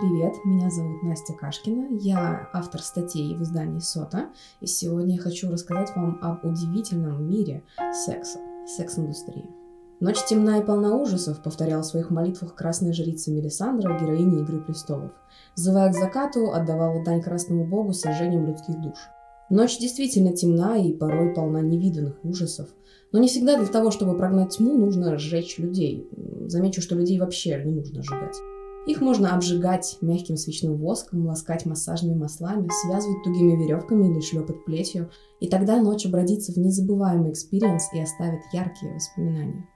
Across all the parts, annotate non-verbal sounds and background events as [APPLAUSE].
Привет, меня зовут Настя Кашкина, я автор статей в издании Сота, и сегодня я хочу рассказать вам об удивительном мире секса, секс-индустрии. «Ночь темна и полна ужасов», — повторяла в своих молитвах красная жрица Мелисандра, героиня «Игры престолов». Взывая к закату, отдавала дань красному богу сожжением людских душ. Ночь действительно темна и порой полна невиданных ужасов. Но не всегда для того, чтобы прогнать тьму, нужно сжечь людей. Замечу, что людей вообще не нужно сжигать. Их можно обжигать мягким свечным воском, ласкать массажными маслами, связывать тугими веревками или шлепать плетью, и тогда ночь обратится в незабываемый experience и оставит яркие воспоминания.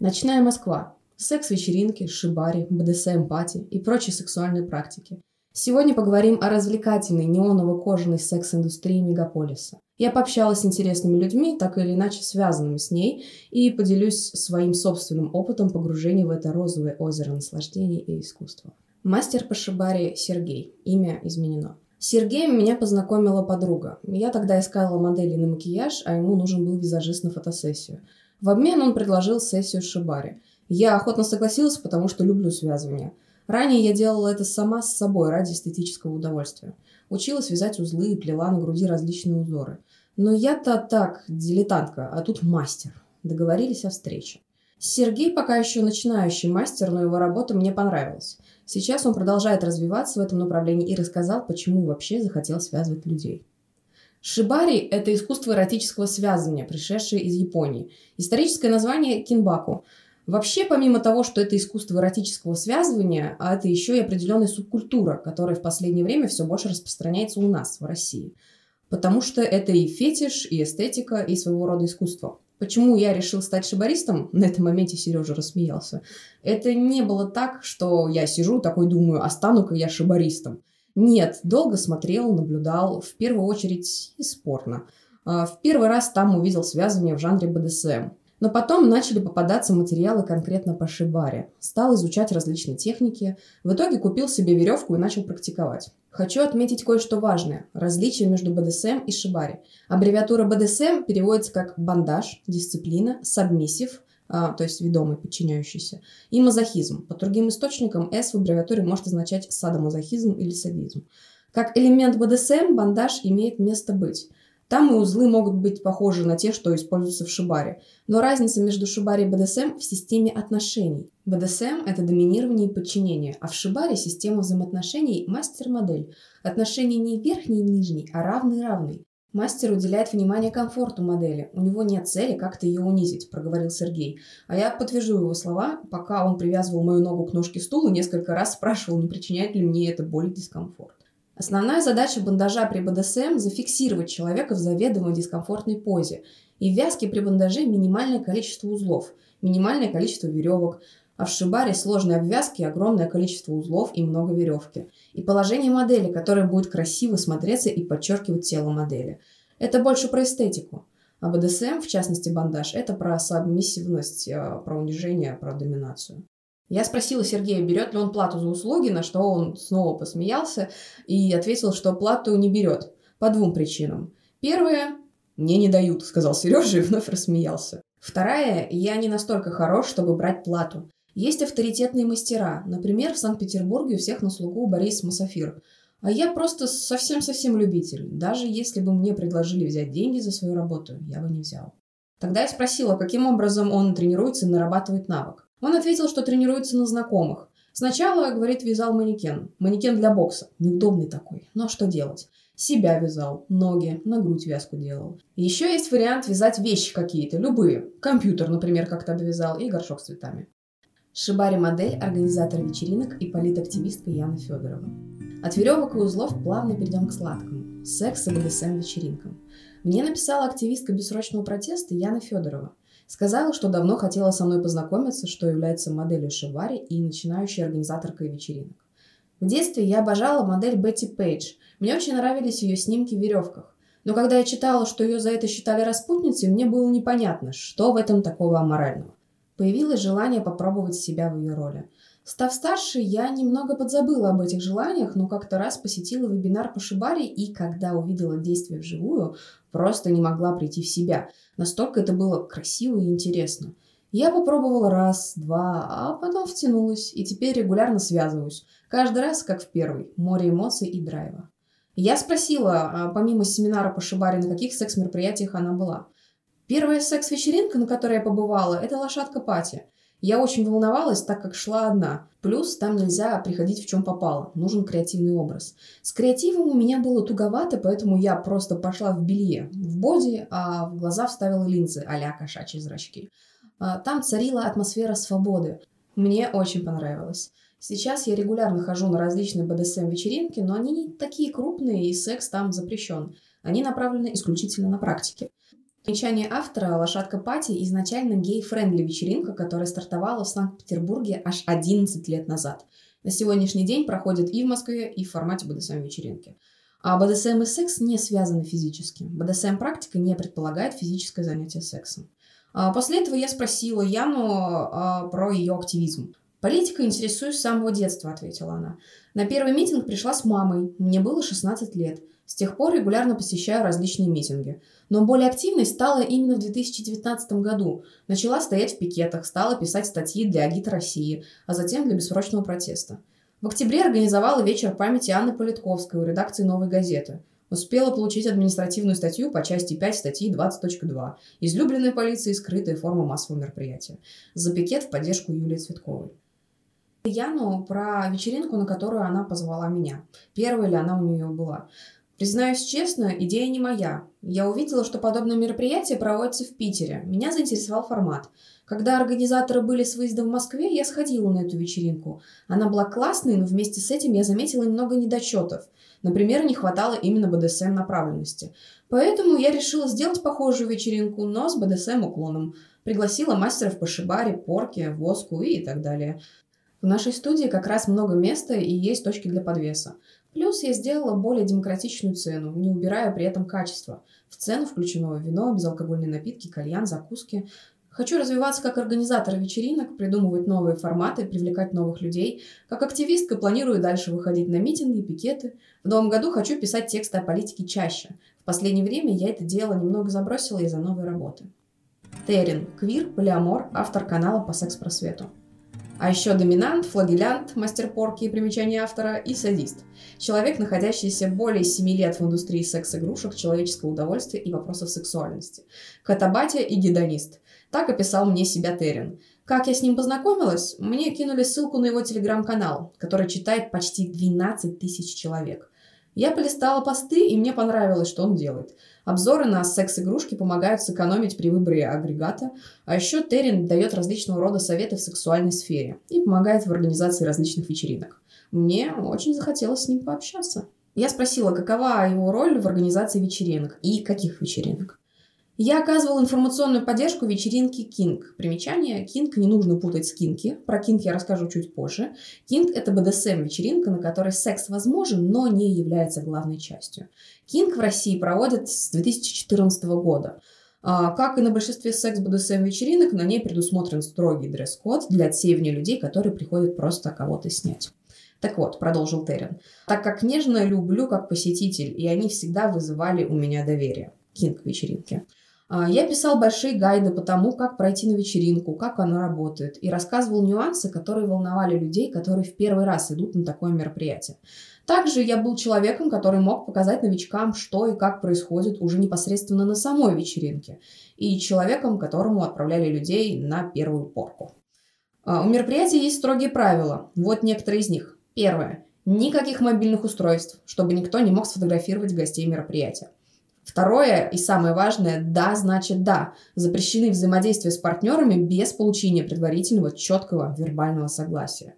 Ночная Москва. Секс-вечеринки, шибари, БДСМ- party и прочие сексуальные практики – Сегодня поговорим о развлекательной неоново-кожаной секс-индустрии мегаполиса. Я пообщалась с интересными людьми, так или иначе связанными с ней, и поделюсь своим собственным опытом погружения в это розовое озеро наслаждений и искусства. Мастер по шибари Сергей. Имя изменено. Сергеем меня познакомила подруга. Я тогда искала модели на макияж, а ему нужен был визажист на фотосессию. В обмен он предложил сессию шибари. Я охотно согласилась, потому что люблю связывание – Ранее я делала это сама с собой ради эстетического удовольствия. Училась вязать узлы и плела на груди различные узоры. Но я-то так, дилетантка, а тут мастер. Договорились о встрече. Сергей пока еще начинающий мастер, но его работа мне понравилась. Сейчас он продолжает развиваться в этом направлении и рассказал, почему вообще захотел связывать людей. Шибари – это искусство эротического связывания, пришедшее из Японии. Историческое название – кинбаку – Вообще, помимо того, что это искусство эротического связывания, а это еще и определенная субкультура, которая в последнее время все больше распространяется у нас, в России. Потому что это и фетиш, и эстетика, и своего рода искусство. Почему я решил стать шибаристом? [LAUGHS] На этом моменте Сережа рассмеялся. Это не было так, что я сижу такой думаю, а стану-ка я шибаристом. Нет, долго смотрел, наблюдал, в первую очередь и спорно. А, в первый раз там увидел связывание в жанре БДСМ. Но потом начали попадаться материалы конкретно по шибаре. Стал изучать различные техники. В итоге купил себе веревку и начал практиковать. Хочу отметить кое-что важное. Различие между БДСМ и шибари. Аббревиатура БДСМ переводится как бандаж, дисциплина, сабмиссив, а, то есть ведомый, подчиняющийся, и мазохизм. По другим источникам S в аббревиатуре может означать садомазохизм или садизм. Как элемент БДСМ бандаж имеет место быть – там и узлы могут быть похожи на те, что используются в шибаре. Но разница между шибари и БДСМ в системе отношений. БДСМ – это доминирование и подчинение, а в шибаре система взаимоотношений – мастер-модель. Отношения не верхний и нижний, а равный-равный. Мастер уделяет внимание комфорту модели. У него нет цели как-то ее унизить, проговорил Сергей. А я подтвержу его слова, пока он привязывал мою ногу к ножке стула, несколько раз спрашивал, не причиняет ли мне это боль и дискомфорт. Основная задача бандажа при БДСМ – зафиксировать человека в заведомо дискомфортной позе. И в вязке при бандаже минимальное количество узлов, минимальное количество веревок, а в шибаре сложной обвязки огромное количество узлов и много веревки. И положение модели, которое будет красиво смотреться и подчеркивать тело модели. Это больше про эстетику. А БДСМ, в частности бандаж, это про сабмиссивность, э, про унижение, про доминацию. Я спросила Сергея, берет ли он плату за услуги, на что он снова посмеялся и ответил, что плату не берет. По двум причинам. Первая – мне не дают, сказал Сережа и вновь рассмеялся. Вторая – я не настолько хорош, чтобы брать плату. Есть авторитетные мастера. Например, в Санкт-Петербурге у всех на слугу Борис Масафир. А я просто совсем-совсем любитель. Даже если бы мне предложили взять деньги за свою работу, я бы не взял. Тогда я спросила, каким образом он тренируется и нарабатывает навык. Он ответил, что тренируется на знакомых. Сначала, говорит, вязал манекен. Манекен для бокса. Неудобный такой. Но что делать? Себя вязал, ноги, на грудь вязку делал. Еще есть вариант вязать вещи какие-то, любые. Компьютер, например, как-то довязал, и горшок с цветами. Шибари-модель, организатор вечеринок и политактивистка Яна Федорова. От веревок и узлов плавно перейдем к сладкому. Секс и БДСМ вечеринкам. Мне написала активистка бессрочного протеста Яна Федорова. Сказала, что давно хотела со мной познакомиться, что является моделью Шивари и начинающей организаторкой вечеринок. В детстве я обожала модель Бетти Пейдж. Мне очень нравились ее снимки в веревках. Но когда я читала, что ее за это считали распутницей, мне было непонятно, что в этом такого аморального. Появилось желание попробовать себя в ее роли. Став старше, я немного подзабыла об этих желаниях, но как-то раз посетила вебинар по Шибари и, когда увидела действие вживую, просто не могла прийти в себя. Настолько это было красиво и интересно. Я попробовала раз, два, а потом втянулась, и теперь регулярно связываюсь. Каждый раз, как в первый, море эмоций и драйва. Я спросила, а помимо семинара по Шибаре, на каких секс-мероприятиях она была. Первая секс-вечеринка, на которой я побывала, это лошадка Пати. Я очень волновалась, так как шла одна. Плюс там нельзя приходить в чем попало. Нужен креативный образ. С креативом у меня было туговато, поэтому я просто пошла в белье, в боди, а в глаза вставила линзы а-ля кошачьи зрачки. А, там царила атмосфера свободы. Мне очень понравилось. Сейчас я регулярно хожу на различные БДСМ-вечеринки, но они не такие крупные, и секс там запрещен. Они направлены исключительно на практике. Примечание автора «Лошадка Party» изначально gay-friendly вечеринка, которая стартовала в Санкт-Петербурге аж 11 лет назад. На сегодняшний день проходит и в Москве, и в формате БДСМ-вечеринки. А БДСМ и секс не связаны физически. БДСМ-практика не предполагает физическое занятие сексом. А после этого я спросила Яну а, про ее активизм. «Политика интересуюсь с самого детства», — ответила она. «На первый митинг пришла с мамой. Мне было 16 лет. С тех пор регулярно посещаю различные митинги. Но более активной стала именно в 2019 году. Начала стоять в пикетах, стала писать статьи для Агита России, а затем для бессрочного протеста. В октябре организовала вечер памяти Анны Политковской у редакции «Новой газеты». Успела получить административную статью по части 5 статьи 20.2 «Излюбленная полиция и скрытая форма массового мероприятия» за пикет в поддержку Юлии Цветковой. Яну про вечеринку, на которую она позвала меня. Первая ли она у нее была. Признаюсь честно, идея не моя. Я увидела, что подобное мероприятие проводится в Питере. Меня заинтересовал формат. Когда организаторы были с выездом в Москве, я сходила на эту вечеринку. Она была классной, но вместе с этим я заметила много недочетов – Например, не хватало именно БДСМ направленности. Поэтому я решила сделать похожую вечеринку, но с БДСМ уклоном. Пригласила мастеров по шибаре, порке, воску и так далее. В нашей студии как раз много места и есть точки для подвеса. Плюс я сделала более демократичную цену, не убирая при этом качество. В цену включено вино, безалкогольные напитки, кальян, закуски. Хочу развиваться как организатор вечеринок, придумывать новые форматы, привлекать новых людей. Как активистка планирую дальше выходить на митинги, пикеты. В новом году хочу писать тексты о политике чаще. В последнее время я это дело немного забросила из-за новой работы. Терин, квир, полиамор, автор канала по секс-просвету. А еще доминант, флагелянт, мастер порки и примечания автора и садист. Человек, находящийся более 7 лет в индустрии секс-игрушек, человеческого удовольствия и вопросов сексуальности. Катабатя и гедонист. Так описал мне себя Терен. Как я с ним познакомилась? Мне кинули ссылку на его телеграм-канал, который читает почти 12 тысяч человек. Я полистала посты, и мне понравилось, что он делает. Обзоры на секс-игрушки помогают сэкономить при выборе агрегата, а еще Террин дает различного рода советы в сексуальной сфере и помогает в организации различных вечеринок. Мне очень захотелось с ним пообщаться. Я спросила, какова его роль в организации вечеринок и каких вечеринок. Я оказывал информационную поддержку вечеринки King. Примечание. King не нужно путать с Кинки. Про King я расскажу чуть позже. King – это BDSM-вечеринка, на которой секс возможен, но не является главной частью. King в России проводят с 2014 года. А, как и на большинстве секс-БДСМ-вечеринок, на ней предусмотрен строгий дресс-код для отсеивания людей, которые приходят просто кого-то снять. Так вот, продолжил Террен, так как нежно люблю как посетитель, и они всегда вызывали у меня доверие. Кинг вечеринки. Я писал большие гайды по тому, как пройти на вечеринку, как она работает, и рассказывал нюансы, которые волновали людей, которые в первый раз идут на такое мероприятие. Также я был человеком, который мог показать новичкам, что и как происходит уже непосредственно на самой вечеринке, и человеком, которому отправляли людей на первую порку. А, у мероприятия есть строгие правила. Вот некоторые из них. Первое. Никаких мобильных устройств, чтобы никто не мог сфотографировать гостей мероприятия. Второе и самое важное – да, значит да. Запрещены взаимодействия с партнерами без получения предварительного четкого вербального согласия.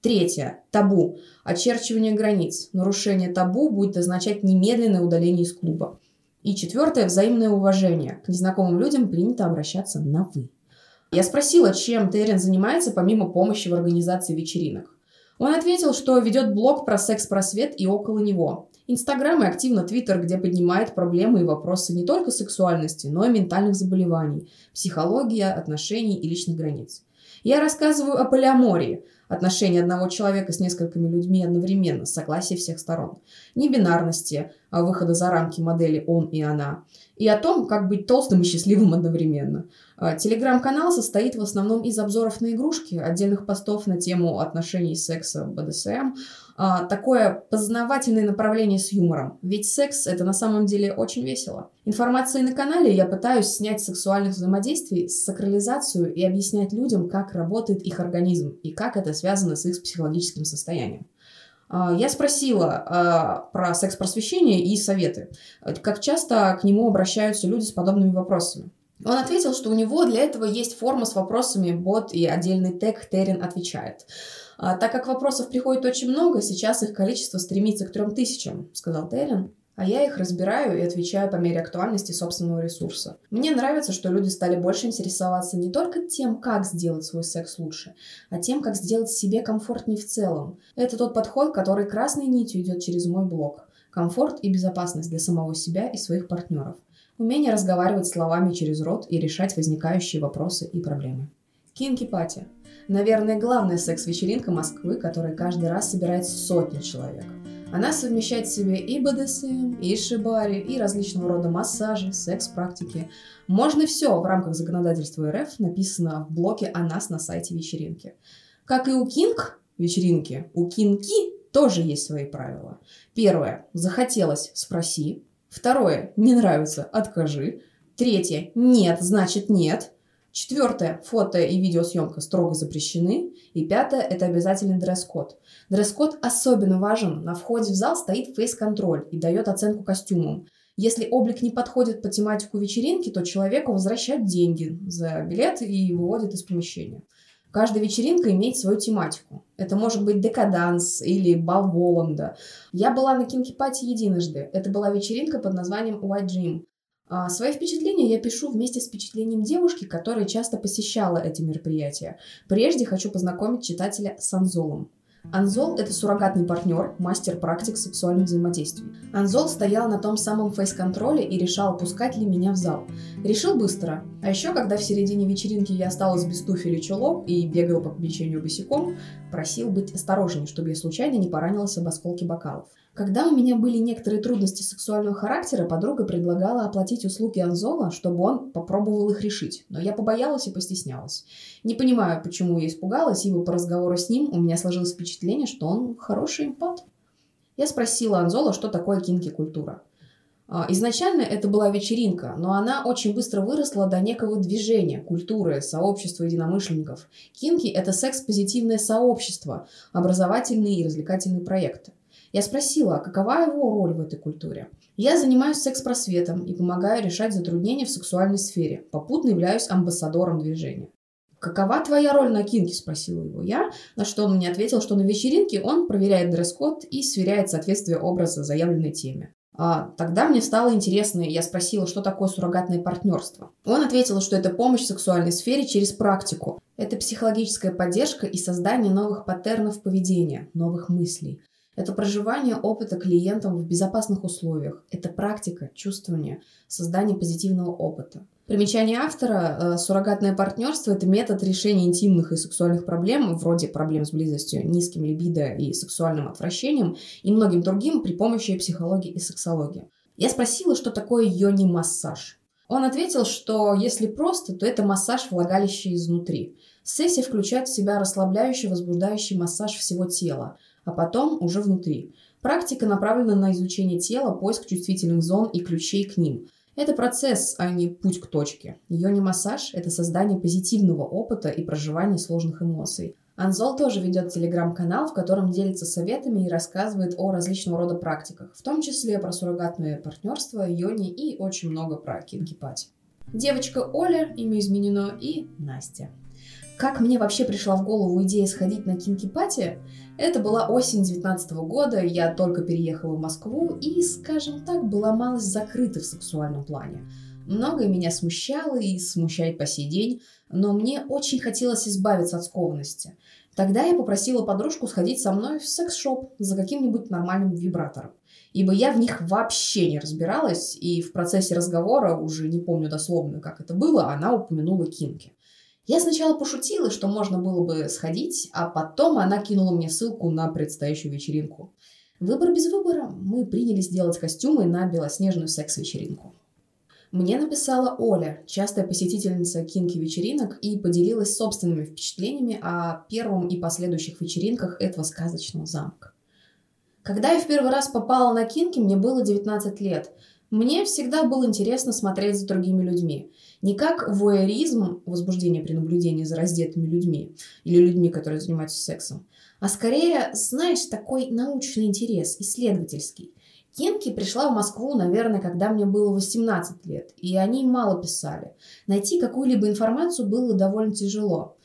Третье – табу. Очерчивание границ. Нарушение табу будет означать немедленное удаление из клуба. И четвертое – взаимное уважение. К незнакомым людям принято обращаться на «вы». Я спросила, чем Терен занимается помимо помощи в организации вечеринок. Он ответил, что ведет блог про секс-просвет и около него. Инстаграм и активно Твиттер, где поднимает проблемы и вопросы не только сексуальности, но и ментальных заболеваний, психологии, отношений и личных границ. Я рассказываю о полиамории, отношения одного человека с несколькими людьми одновременно, согласие всех сторон, небинарности, а выхода за рамки модели «он» и «она», и о том, как быть толстым и счастливым одновременно. А, телеграм-канал состоит в основном из обзоров на игрушки, отдельных постов на тему отношений секса, БДСМ, а, такое познавательное направление с юмором. Ведь секс — это на самом деле очень весело. Информацией на канале я пытаюсь снять сексуальных взаимодействий, сакрализацию и объяснять людям, как работает их организм и как это связано с их психологическим состоянием. А, я спросила а, про секс-просвещение и советы. Как часто к нему обращаются люди с подобными вопросами? Он ответил, что у него для этого есть форма с вопросами бот и отдельный тег Терин отвечает. А, так как вопросов приходит очень много, сейчас их количество стремится к трем тысячам, сказал Терин. А я их разбираю и отвечаю по мере актуальности собственного ресурса. Мне нравится, что люди стали больше интересоваться не только тем, как сделать свой секс лучше, а тем, как сделать себе комфортнее в целом. Это тот подход, который красной нитью идет через мой блог. Комфорт и безопасность для самого себя и своих партнеров. Умение разговаривать словами через рот и решать возникающие вопросы и проблемы. Кинки-пати. Наверное, главная секс-вечеринка Москвы, которая каждый раз собирает сотни человек. Она совмещает в себе и БДСМ, и шибари, и различного рода массажи, секс-практики. Можно все в рамках законодательства РФ написано в блоке о нас на сайте вечеринки. Как и у Кинг вечеринки, у Кинки тоже есть свои правила. Первое. Захотелось – спроси. Второе. Не нравится – откажи. Третье. Нет, значит нет. Четвертое. Фото и видеосъемка строго запрещены. И пятое. Это обязательный дресс-код. Дресс-код особенно важен. На входе в зал стоит фейс-контроль и дает оценку костюмам. Если облик не подходит по тематику вечеринки, то человеку возвращают деньги за билет и выводят из помещения. Каждая вечеринка имеет свою тематику. Это может быть декаданс или бал Воланда. Я была на кинки-пати единожды. Это была вечеринка под названием White Dream. А свои впечатления я пишу вместе с впечатлением девушки, которая часто посещала эти мероприятия. Прежде хочу познакомить читателя с Анзолом. Анзол – это суррогатный партнер, мастер-практик сексуальных взаимодействий. Анзол стоял на том самом фейс-контроле и решал, пускать ли меня в зал. Решил быстро. А еще, когда в середине вечеринки я осталась без туфель и чулок и бегал по помещению босиком, просил быть осторожнее, чтобы я случайно не поранилась об осколки бокалов. Когда у меня были некоторые трудности сексуального характера, подруга предлагала оплатить услуги Анзола, чтобы он попробовал их решить. Но я побоялась и постеснялась. Не понимаю, почему я испугалась, ибо по разговору с ним у меня сложилось впечатление, что он хороший импат. Я спросила Анзола, что такое кинки-культура. А, изначально это была вечеринка, но она очень быстро выросла до некого движения, культуры, сообщества единомышленников. Кинки – это секс-позитивное сообщество, образовательные и развлекательные проекты. Я спросила, а какова его роль в этой культуре? Я занимаюсь секс-просветом и помогаю решать затруднения в сексуальной сфере. Попутно являюсь амбассадором движения. «Какова твоя роль на кинке?» – спросила его я, на что он мне ответил, что на вечеринке он проверяет дресс-код и сверяет соответствие образа заявленной теме. А, тогда мне стало интересно, и я спросила, что такое суррогатное партнерство. Он ответил, что это помощь в сексуальной сфере через практику. Это психологическая поддержка и создание новых паттернов поведения, новых мыслей. Это проживание опыта клиентам в безопасных условиях. Это практика, чувствование, создание позитивного опыта. Примечание автора э, «Суррогатное партнерство» – это метод решения интимных и сексуальных проблем, вроде проблем с близостью, низким либидо и сексуальным отвращением, и многим другим при помощи психологии и сексологии. Я спросила, что такое йони-массаж. Он ответил, что если просто, то это массаж влагалища изнутри. Сессия включает в себя расслабляющий, возбуждающий массаж всего тела – а потом уже внутри. Практика направлена на изучение тела, поиск чувствительных зон и ключей к ним. Это процесс, а не путь к точке. Йони-массаж – это создание позитивного опыта и проживание сложных эмоций. Анзол тоже ведет телеграм-канал, в котором делится советами и рассказывает о различного рода практиках, в том числе про суррогатное партнерство, йони и очень много про кинкипати. Девочка Оля, имя изменено, и Настя. Как мне вообще пришла в голову идея сходить на кинки-пати? Это была осень 19 года, я только переехала в Москву и, скажем так, была малость закрыта в сексуальном плане. Многое меня смущало и смущает по сей день, но мне очень хотелось избавиться от скованности. Тогда я попросила подружку сходить со мной в секс-шоп за каким-нибудь нормальным вибратором. Ибо я в них вообще не разбиралась, и в процессе разговора, уже не помню дословно, как это было, она упомянула кинки. Я сначала пошутила, что можно было бы сходить, а потом она кинула мне ссылку на предстоящую вечеринку. Выбор без выбора. Мы принялись делать костюмы на белоснежную секс-вечеринку. Мне написала Оля, частая посетительница кинки-вечеринок, и поделилась собственными впечатлениями о первом и последующих вечеринках этого сказочного замка. Когда я в первый раз попала на кинки, мне было 19 лет. Мне всегда было интересно смотреть за другими людьми. Не как вуэризм, возбуждение при наблюдении за раздетыми людьми или людьми, которые занимаются сексом, а скорее, знаешь, такой научный интерес, исследовательский. Кинки пришла в Москву, наверное, когда мне было 18 лет, и они мало писали. Найти какую-либо информацию было довольно тяжело.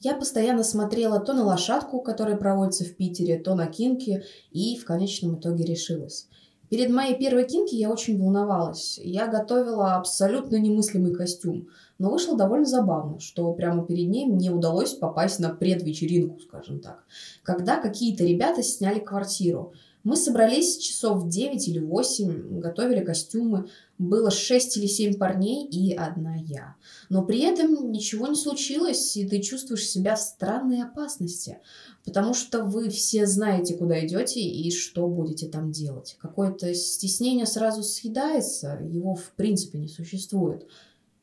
Я постоянно смотрела то на лошадку, которая проводится в Питере, то на кинки, и в конечном итоге решилась. Перед моей первой кинки я очень волновалась. Я готовила абсолютно немыслимый костюм, но вышло довольно забавно, что прямо перед ней мне удалось попасть на предвечеринку, скажем так, когда какие-то ребята сняли квартиру – мы собрались часов в 9 или 8, готовили костюмы. Было 6 или 7 парней и одна я. Но при этом ничего не случилось, и ты чувствуешь себя в странной опасности, потому что вы все знаете, куда идете и что будете там делать. Какое-то стеснение сразу съедается, его в принципе не существует.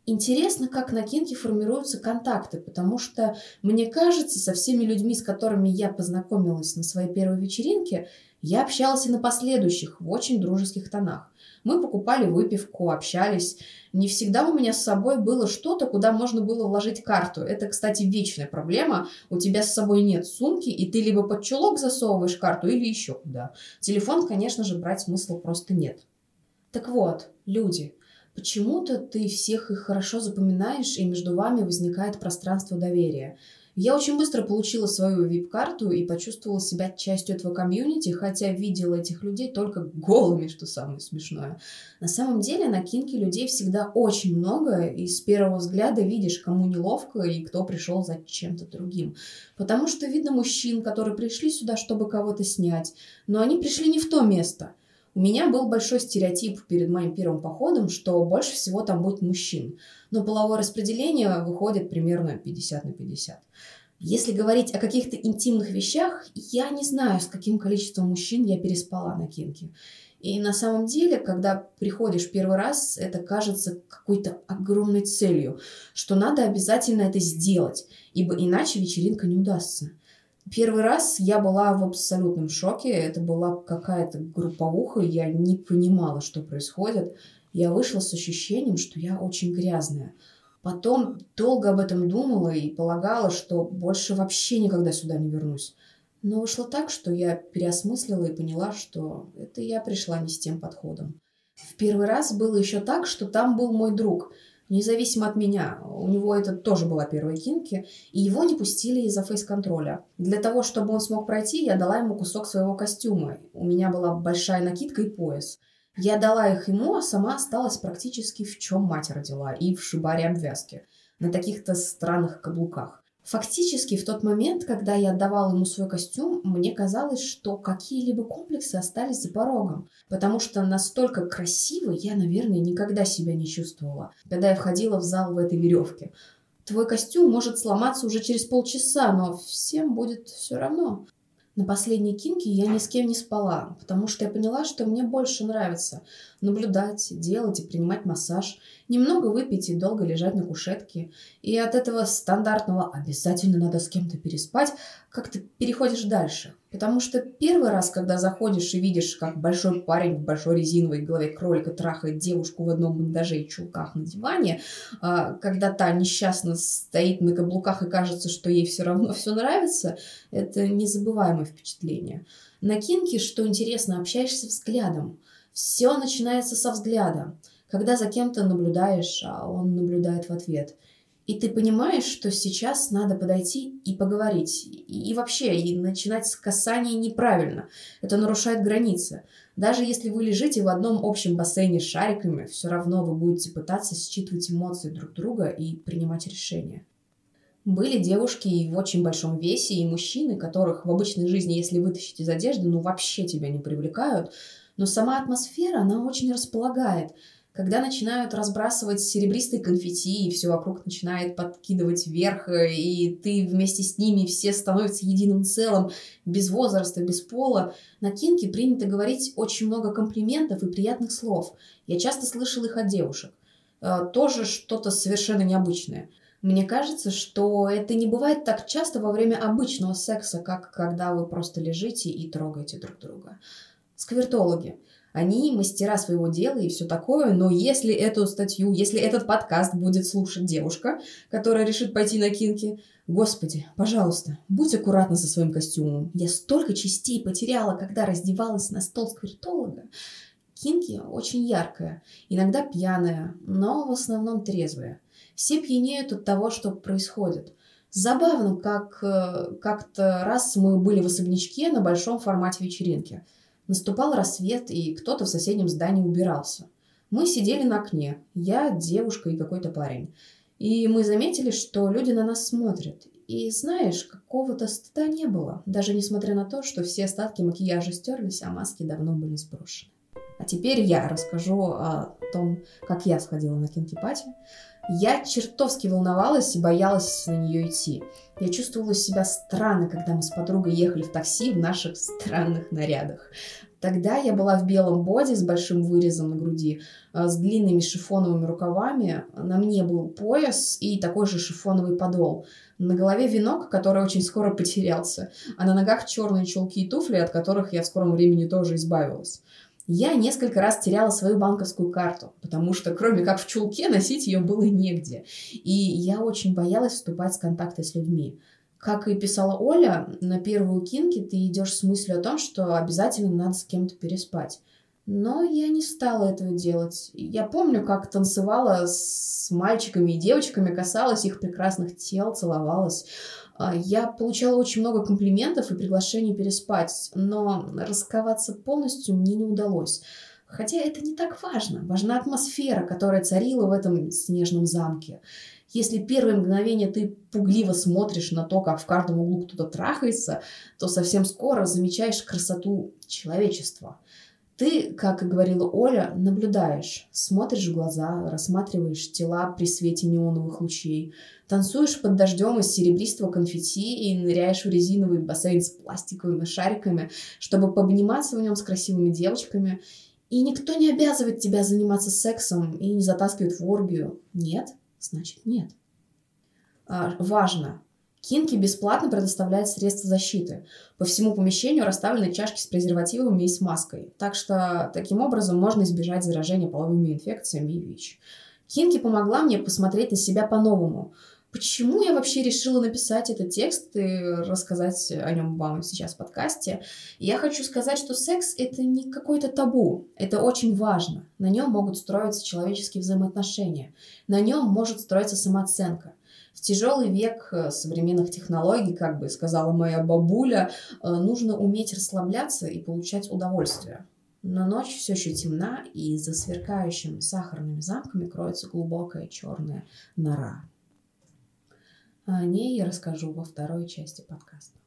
Интересно, как на Кинке формируются контакты, потому что, мне кажется, со всеми людьми, с которыми я познакомилась на своей первой вечеринке, я общалась и на последующих, в очень дружеских тонах. Мы покупали выпивку, общались. Не всегда у меня с собой было что-то, куда можно было вложить карту. Это, кстати, вечная проблема. У тебя с собой нет сумки, и ты либо под чулок засовываешь карту, или еще куда. Телефон, конечно же, брать смысла просто нет. Так вот, люди, почему-то ты всех их хорошо запоминаешь, и между вами возникает пространство доверия. Я очень быстро получила свою VIP-карту и почувствовала себя частью этого комьюнити, хотя видела этих людей только голыми, что самое смешное. На самом деле на кинке людей всегда очень много, и с первого взгляда видишь, кому неловко и кто пришел за чем-то другим. Потому что видно мужчин, которые пришли сюда, чтобы кого-то снять, но они пришли не в то место – у меня был большой стереотип перед моим первым походом, что больше всего там будет мужчин. Но половое распределение выходит примерно 50 на 50. Если говорить о каких-то интимных вещах, я не знаю, с каким количеством мужчин я переспала на кинке. И на самом деле, когда приходишь первый раз, это кажется какой-то огромной целью, что надо обязательно это сделать, ибо иначе вечеринка не удастся. Первый раз я была в абсолютном шоке. Это была какая-то групповуха, я не понимала, что происходит. Я вышла с ощущением, что я очень грязная. Потом долго об этом думала и полагала, что больше вообще никогда сюда не вернусь. Но вышло так, что я переосмыслила и поняла, что это я пришла не с тем подходом. В первый раз было еще так, что там был мой друг – независимо от меня. У него это тоже была первая кинки, и его не пустили из-за фейс-контроля. Для того, чтобы он смог пройти, я дала ему кусок своего костюма. У меня была большая накидка и пояс. Я дала их ему, а сама осталась практически в чем мать родила, и в шибаре обвязки, на таких-то странных каблуках. Фактически, в тот момент, когда я отдавала ему свой костюм, мне казалось, что какие-либо комплексы остались за порогом, потому что настолько красивой я, наверное, никогда себя не чувствовала, когда я входила в зал в этой веревке. Твой костюм может сломаться уже через полчаса, но всем будет все равно. На последней кинке я ни с кем не спала, потому что я поняла, что мне больше нравится наблюдать, делать и принимать массаж, немного выпить и долго лежать на кушетке. И от этого стандартного «обязательно надо с кем-то переспать» как то переходишь дальше. Потому что первый раз, когда заходишь и видишь, как большой парень в большой резиновой голове кролика трахает девушку в одном бандаже и чулках на диване, а, когда та несчастно стоит на каблуках и кажется, что ей все равно все нравится, это незабываемое впечатление. На кинке, что интересно, общаешься взглядом. Все начинается со взгляда. Когда за кем-то наблюдаешь, а он наблюдает в ответ – и ты понимаешь, что сейчас надо подойти и поговорить. И, вообще, и начинать с касания неправильно. Это нарушает границы. Даже если вы лежите в одном общем бассейне с шариками, все равно вы будете пытаться считывать эмоции друг друга и принимать решения. Были девушки и в очень большом весе, и мужчины, которых в обычной жизни, если вытащить из одежды, ну вообще тебя не привлекают. Но сама атмосфера, она очень располагает – когда начинают разбрасывать серебристые конфетти, и все вокруг начинает подкидывать вверх, и ты вместе с ними все становятся единым целым, без возраста, без пола, на кинке принято говорить очень много комплиментов и приятных слов. Я часто слышал их от девушек. Э, тоже что-то совершенно необычное. Мне кажется, что это не бывает так часто во время обычного секса, как когда вы просто лежите и трогаете друг друга. Сквертологи. Они мастера своего дела и все такое, но если эту статью, если этот подкаст будет слушать девушка, которая решит пойти на кинки, господи, пожалуйста, будь аккуратна со своим костюмом. Я столько частей потеряла, когда раздевалась на стол сквертолога. Кинки очень яркая, иногда пьяная, но в основном трезвая. Все пьянеют от того, что происходит. Забавно, как э, как-то раз мы были в особнячке на большом формате вечеринки – Наступал рассвет, и кто-то в соседнем здании убирался. Мы сидели на окне, я, девушка и какой-то парень. И мы заметили, что люди на нас смотрят. И знаешь, какого-то стыда не было, даже несмотря на то, что все остатки макияжа стерлись, а маски давно были сброшены. А теперь я расскажу о том, как я сходила на кинки-пати. Я чертовски волновалась и боялась на нее идти. Я чувствовала себя странно, когда мы с подругой ехали в такси в наших странных нарядах. Тогда я была в белом боди с большим вырезом на груди, э, с длинными шифоновыми рукавами. На мне был пояс и такой же шифоновый подол. На голове венок, который очень скоро потерялся, а на ногах черные чулки и туфли, от которых я в скором времени тоже избавилась. Я несколько раз теряла свою банковскую карту, потому что кроме как в чулке носить ее было негде. И я очень боялась вступать в контакты с людьми. Как и писала Оля, на первую кинки ты идешь с мыслью о том, что обязательно надо с кем-то переспать. Но я не стала этого делать. Я помню, как танцевала с мальчиками и девочками, касалась их прекрасных тел, целовалась. А, я получала очень много комплиментов и приглашений переспать, но расковаться полностью мне не удалось. Хотя это не так важно. Важна атмосфера, которая царила в этом снежном замке. Если первые мгновения ты пугливо смотришь на то, как в каждом углу кто-то трахается, то совсем скоро замечаешь красоту человечества. Ты, как и говорила Оля, наблюдаешь, смотришь в глаза, рассматриваешь тела при свете неоновых лучей, танцуешь под дождем из серебристого конфетти и ныряешь в резиновый бассейн с пластиковыми шариками, чтобы пообниматься в нем с красивыми девочками. И никто не обязывает тебя заниматься сексом и не затаскивает в оргию. Нет, значит нет. А, важно, Кинки бесплатно предоставляет средства защиты. По всему помещению расставлены чашки с презервативами и с маской. Так что таким образом можно избежать заражения половыми инфекциями и ВИЧ. Кинки помогла мне посмотреть на себя по-новому. Почему я вообще решила написать этот текст и рассказать о нем вам сейчас в подкасте? Я хочу сказать, что секс — это не какой-то табу. Это очень важно. На нем могут строиться человеческие взаимоотношения. На нем может строиться самооценка. В тяжелый век э, современных технологий, как бы сказала моя бабуля, э, нужно уметь расслабляться и получать удовольствие. Но ночь все еще темна, и за сверкающими сахарными замками кроется глубокая черная нора. О ней я расскажу во второй части подкаста.